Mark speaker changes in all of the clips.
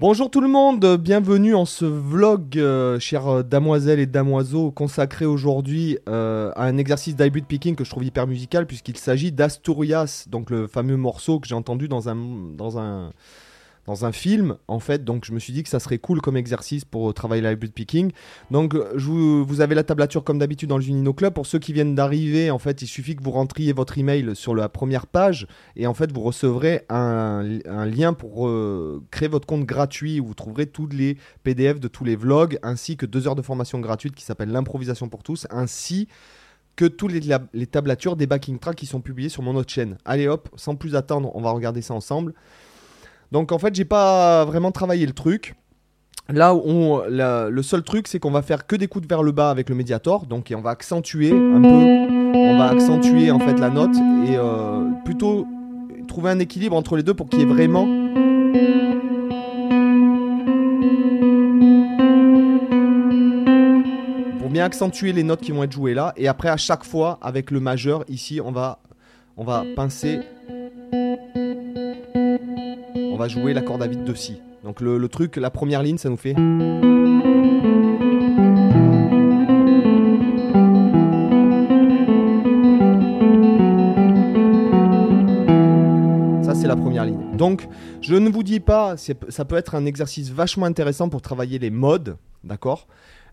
Speaker 1: Bonjour tout le monde, bienvenue en ce vlog, euh, chères damoiselles et damoiseaux, consacré aujourd'hui euh, à un exercice d'hybrid picking que je trouve hyper musical puisqu'il s'agit d'Asturias, donc le fameux morceau que j'ai entendu dans un, dans un, dans un film, en fait. Donc, je me suis dit que ça serait cool comme exercice pour travailler la hybrid picking. Donc, je vous, avez la tablature comme d'habitude dans le Junino Club. Pour ceux qui viennent d'arriver, en fait, il suffit que vous rentriez votre email sur la première page et en fait, vous recevrez un, lien pour euh, créer votre compte gratuit où vous trouverez tous les PDF de tous les vlogs ainsi que deux heures de formation gratuite qui s'appelle l'improvisation pour tous ainsi que tous les, les tablatures des backing tracks qui sont publiés sur mon autre chaîne. Allez hop, sans plus attendre, on va regarder ça ensemble. Donc en fait, j'ai pas vraiment travaillé le truc. Là, le seul truc, c'est qu'on va faire que des coups vers le bas avec le médiator. Donc, on va accentuer un peu. On va accentuer en fait la note et euh, plutôt trouver un équilibre entre les deux pour qu'il y ait vraiment. Pour bien accentuer les notes qui vont être jouées là. Et après, à chaque fois, avec le majeur, ici, on va, on va pincer va jouer l'accord David de Si. Donc le, truc, la première ligne, ça nous fait. Ça, c'est la première ligne. Donc, je ne vous dis pas, ça peut être un exercice vachement intéressant pour travailler les modes, d'accord?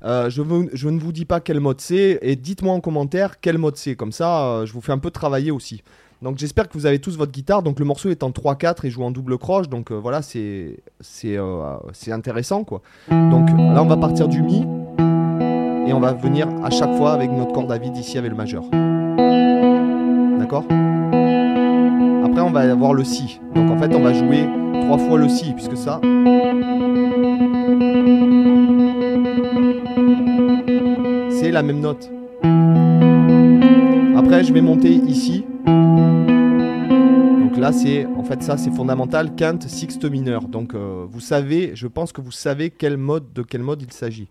Speaker 1: Euh, je, je, ne vous dis pas quel mode c'est et dites-moi en commentaire quel mode c'est. Comme ça, euh, je vous fais un peu travailler aussi. Donc j'espère que vous avez tous votre guitare. Donc le morceau est en 3-4 et joue en double croche. Donc euh, voilà, c'est euh, c'est intéressant quoi. Donc là on va partir du Mi et on va venir à chaque fois avec notre corde à vide ici avec le majeur. D'accord? Après on va avoir le Si. Donc en fait on va jouer trois fois le Si puisque ça. C'est la même note. Après je vais monter ici donc là, c'est en fait ça, c'est fondamental. Quinte, sixte mineur. Donc euh, vous savez, je pense que vous savez quel mode, de quel mode il s'agit.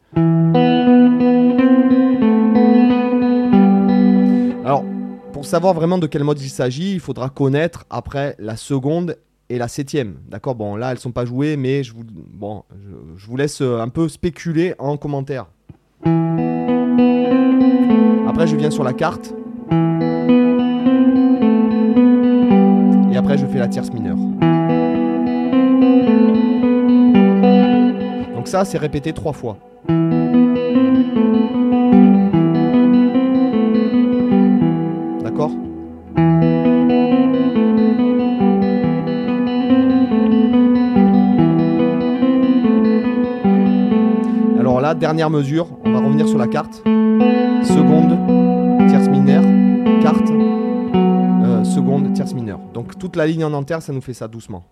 Speaker 1: Alors, pour savoir vraiment de quel mode il s'agit, il faudra connaître après la seconde et la septième. D'accord? Bon, là, elles sont pas jouées, mais je vous, je vous laisse euh, un peu spéculer en commentaire. Après, je viens sur la carte. Tierce mineure. Donc ça, c'est répété trois fois. D'accord? Alors là, dernière mesure, on va revenir sur la carte. Seconde, tierce mineure, carte, seconde, tierce mineure. Donc toute la ligne en entière, ça nous fait ça doucement.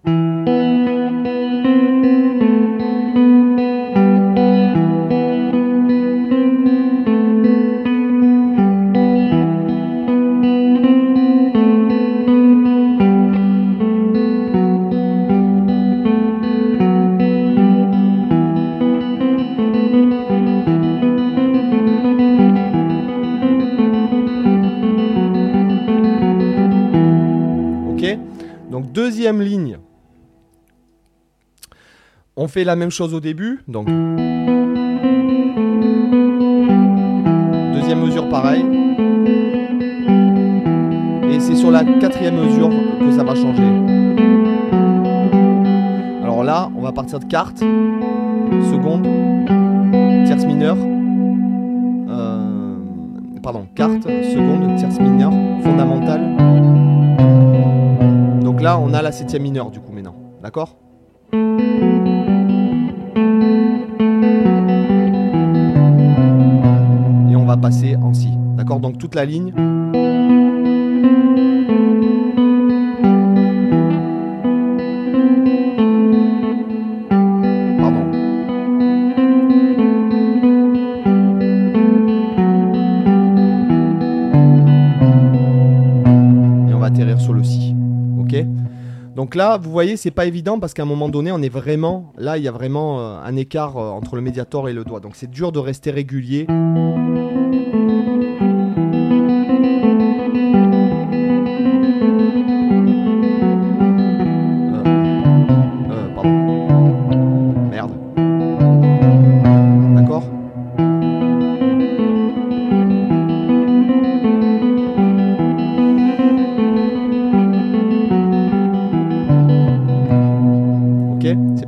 Speaker 1: Ligne, on fait la même chose au début. Donc, deuxième mesure, pareil. Et c'est sur la quatrième mesure que ça va changer. Alors là, on va partir de quarte, seconde, tierce mineure. Euh, pardon, quarte, seconde, tierce mineure, fondamentale là, on a la septième mineure du coup maintenant. D'accord? Et on va passer en si. D'accord? Donc toute la ligne. Donc là, vous voyez, c'est pas évident parce qu'à un moment donné, on est vraiment. Là, il y a vraiment euh, un écart euh, entre le médiator et le doigt. Donc c'est dur de rester régulier.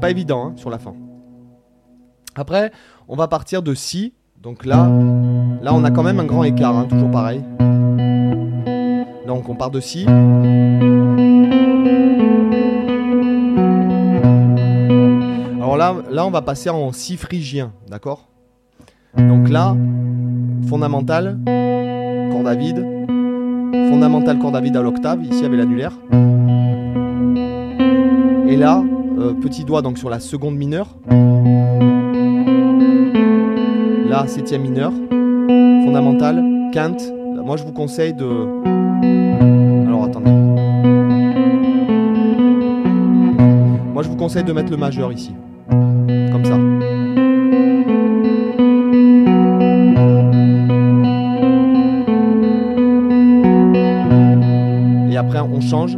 Speaker 1: Pas évident hein, sur la fin. Après, on va partir de Si. Donc là, là on a quand même un grand écart, hein, toujours pareil. Donc on part de Si. Alors là, là, on va passer en Si phrygien, d'accord? Donc là, fondamental, corde à vide, fondamental corde à vide à l'octave, ici avec l'annulaire. Et là, euh, petit doigt donc sur la seconde mineure. Là, septième mineur, fondamental, quinte. Moi, je vous conseille de. Alors, attendez. Moi, je vous conseille de mettre le majeur ici. Comme ça. Et après, on change.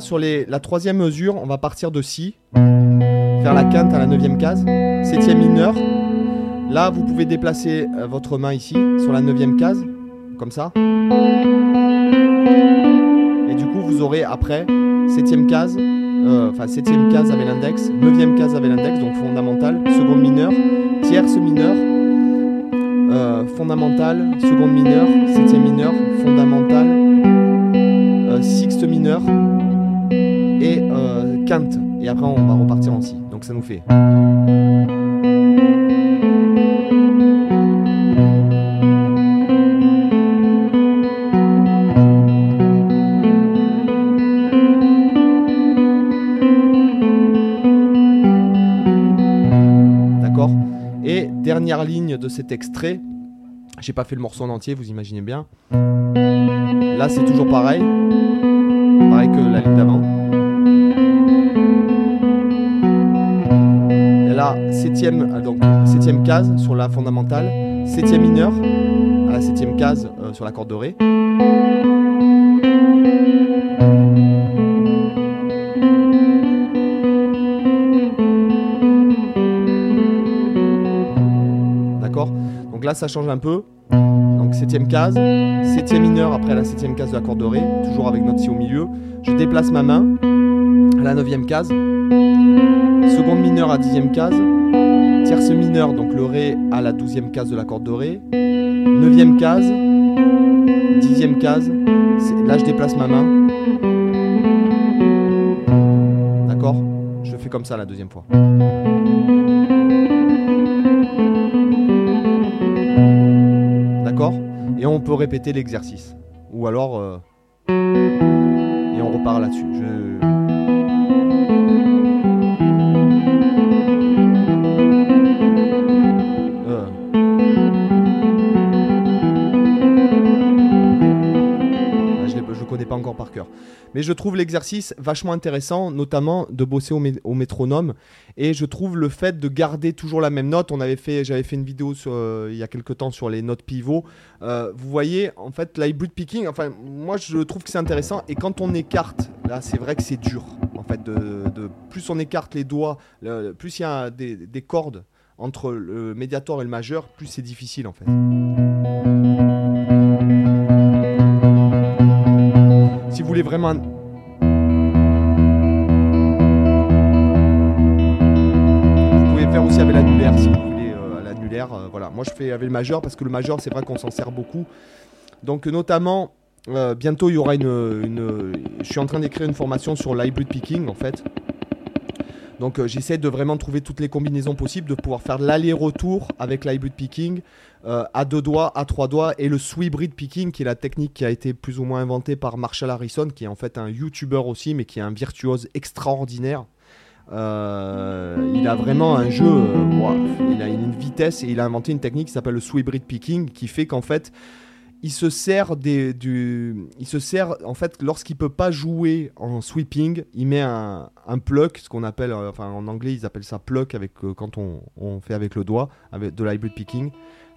Speaker 1: Sur la troisième mesure, on va partir de Si, faire la quinte à la neuvième case, septième mineur. Là, vous pouvez déplacer euh, votre main ici, sur la neuvième case, comme ça. Et du coup, vous aurez après septième case, euh, enfin septième case avec l'index, neuvième case avec l'index, donc fondamental, seconde mineure, tierce mineure, euh, fondamental, seconde mineure, septième mineure, fondamental, euh, sixte mineur et Et après, on va repartir en si. Donc ça nous fait. D'accord Et dernière ligne de cet extrait. J'ai pas fait le morceau en entier, vous imaginez bien. Là, c'est toujours pareil. Pareil que la ligne d'avant. Septième, euh, donc, septième case sur la fondamentale. Septième mineur à la septième case euh, sur la corde de Ré. D'accord? Donc là, ça change un peu. Donc septième case, septième mineur après la septième case de la corde de Ré, toujours avec notre Si au milieu. Je déplace ma main à la neuvième case, seconde mineure à dixième case, tierce donc le Ré à la douzième case de la corde de Ré, neuvième case, dixième case, là je déplace ma main. D'accord? Je fais comme ça la deuxième fois. D'accord? Et on peut répéter l'exercice. Ou alors. euh, et on repart là-dessus. Encore par cœur. Mais je trouve l'exercice vachement intéressant, notamment de bosser au, mé- au métronome. Et je trouve le fait de garder toujours la même note. On avait fait, j'avais fait une vidéo sur, euh, il y a quelques temps sur les notes pivots. Euh, vous voyez, en fait, l'hybrid picking, enfin, moi je trouve que c'est intéressant. Et quand on écarte, là, c'est vrai que c'est dur. En fait, de, plus on écarte les doigts, plus il y a des cordes entre le médiator et le majeur, plus c'est difficile en fait. Voulez vraiment Vous pouvez faire aussi avec l'annulaire si vous voulez euh, à l'annulaire. euh, voilà, moi je fais avec le majeur parce que le majeur c'est vrai qu'on s'en sert beaucoup. Donc notamment euh, bientôt il y aura une, une- Je suis en train d'écrire une formation sur l'hybrid picking en fait. Donc euh, j'essaie de vraiment trouver toutes les combinaisons possibles, de pouvoir faire l'aller-retour avec l'hybrid picking euh, à deux doigts, à trois doigts, et le sweebrid picking qui est la technique qui a été plus ou moins inventée par Marshall Harrison, qui est en fait un YouTuber aussi, mais qui est un virtuose extraordinaire. Euh, il a vraiment un jeu, il a une vitesse et il a inventé une technique qui s'appelle le sweebrid picking, qui fait qu'en fait il se sert des, du, il se sert en fait lorsqu'il peut pas jouer en sweeping, il met un, pluck, ce qu'on appelle, euh, enfin en anglais ils appellent ça pluck avec euh, quand on, on fait avec le doigt, avec de l'hybrid picking,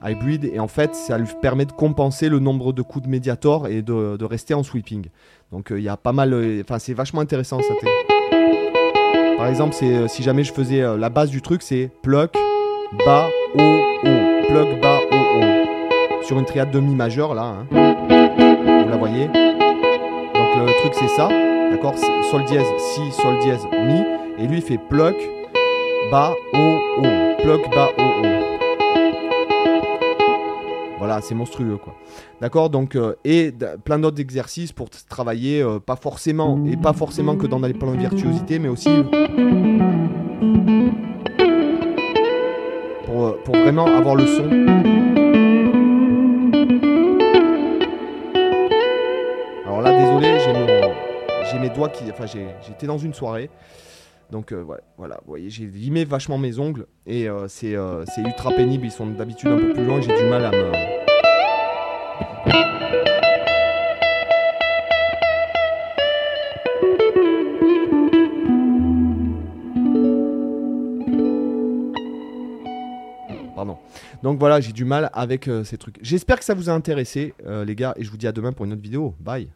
Speaker 1: hybrid, et en fait ça lui permet de compenser le nombre de coups de médiator et de, rester en sweeping. Donc euh, il y a pas mal, enfin c'est vachement intéressant ça. Par exemple, c'est si jamais je faisais la base du truc, c'est pluck, bas, haut, haut, pluck, bas. Sur une triade de mi majeur là. hein. Vous la voyez? Donc le truc c'est ça, d'accord? Sol dièse, si, sol dièse, mi. Et lui il fait pluck, bas, haut, haut. Pluck, bas, haut, haut. Voilà, c'est monstrueux quoi. D'accord? Donc, euh, et plein d'autres exercices pour travailler, euh, pas forcément, et pas forcément que dans les plans de virtuosité, mais aussi euh, pour vraiment avoir le son. J'ai mes doigts qui. Enfin, j'étais dans une soirée. Donc euh, ouais, voilà, vous voyez, j'ai limé vachement mes ongles et euh, c'est euh, c'est ultra pénible. Ils sont d'habitude un peu plus longs j'ai du mal à me. Pardon. Donc voilà, j'ai du mal avec ces trucs. J'espère que ça vous a intéressé, les gars, et je vous dis à demain pour une autre vidéo. Bye.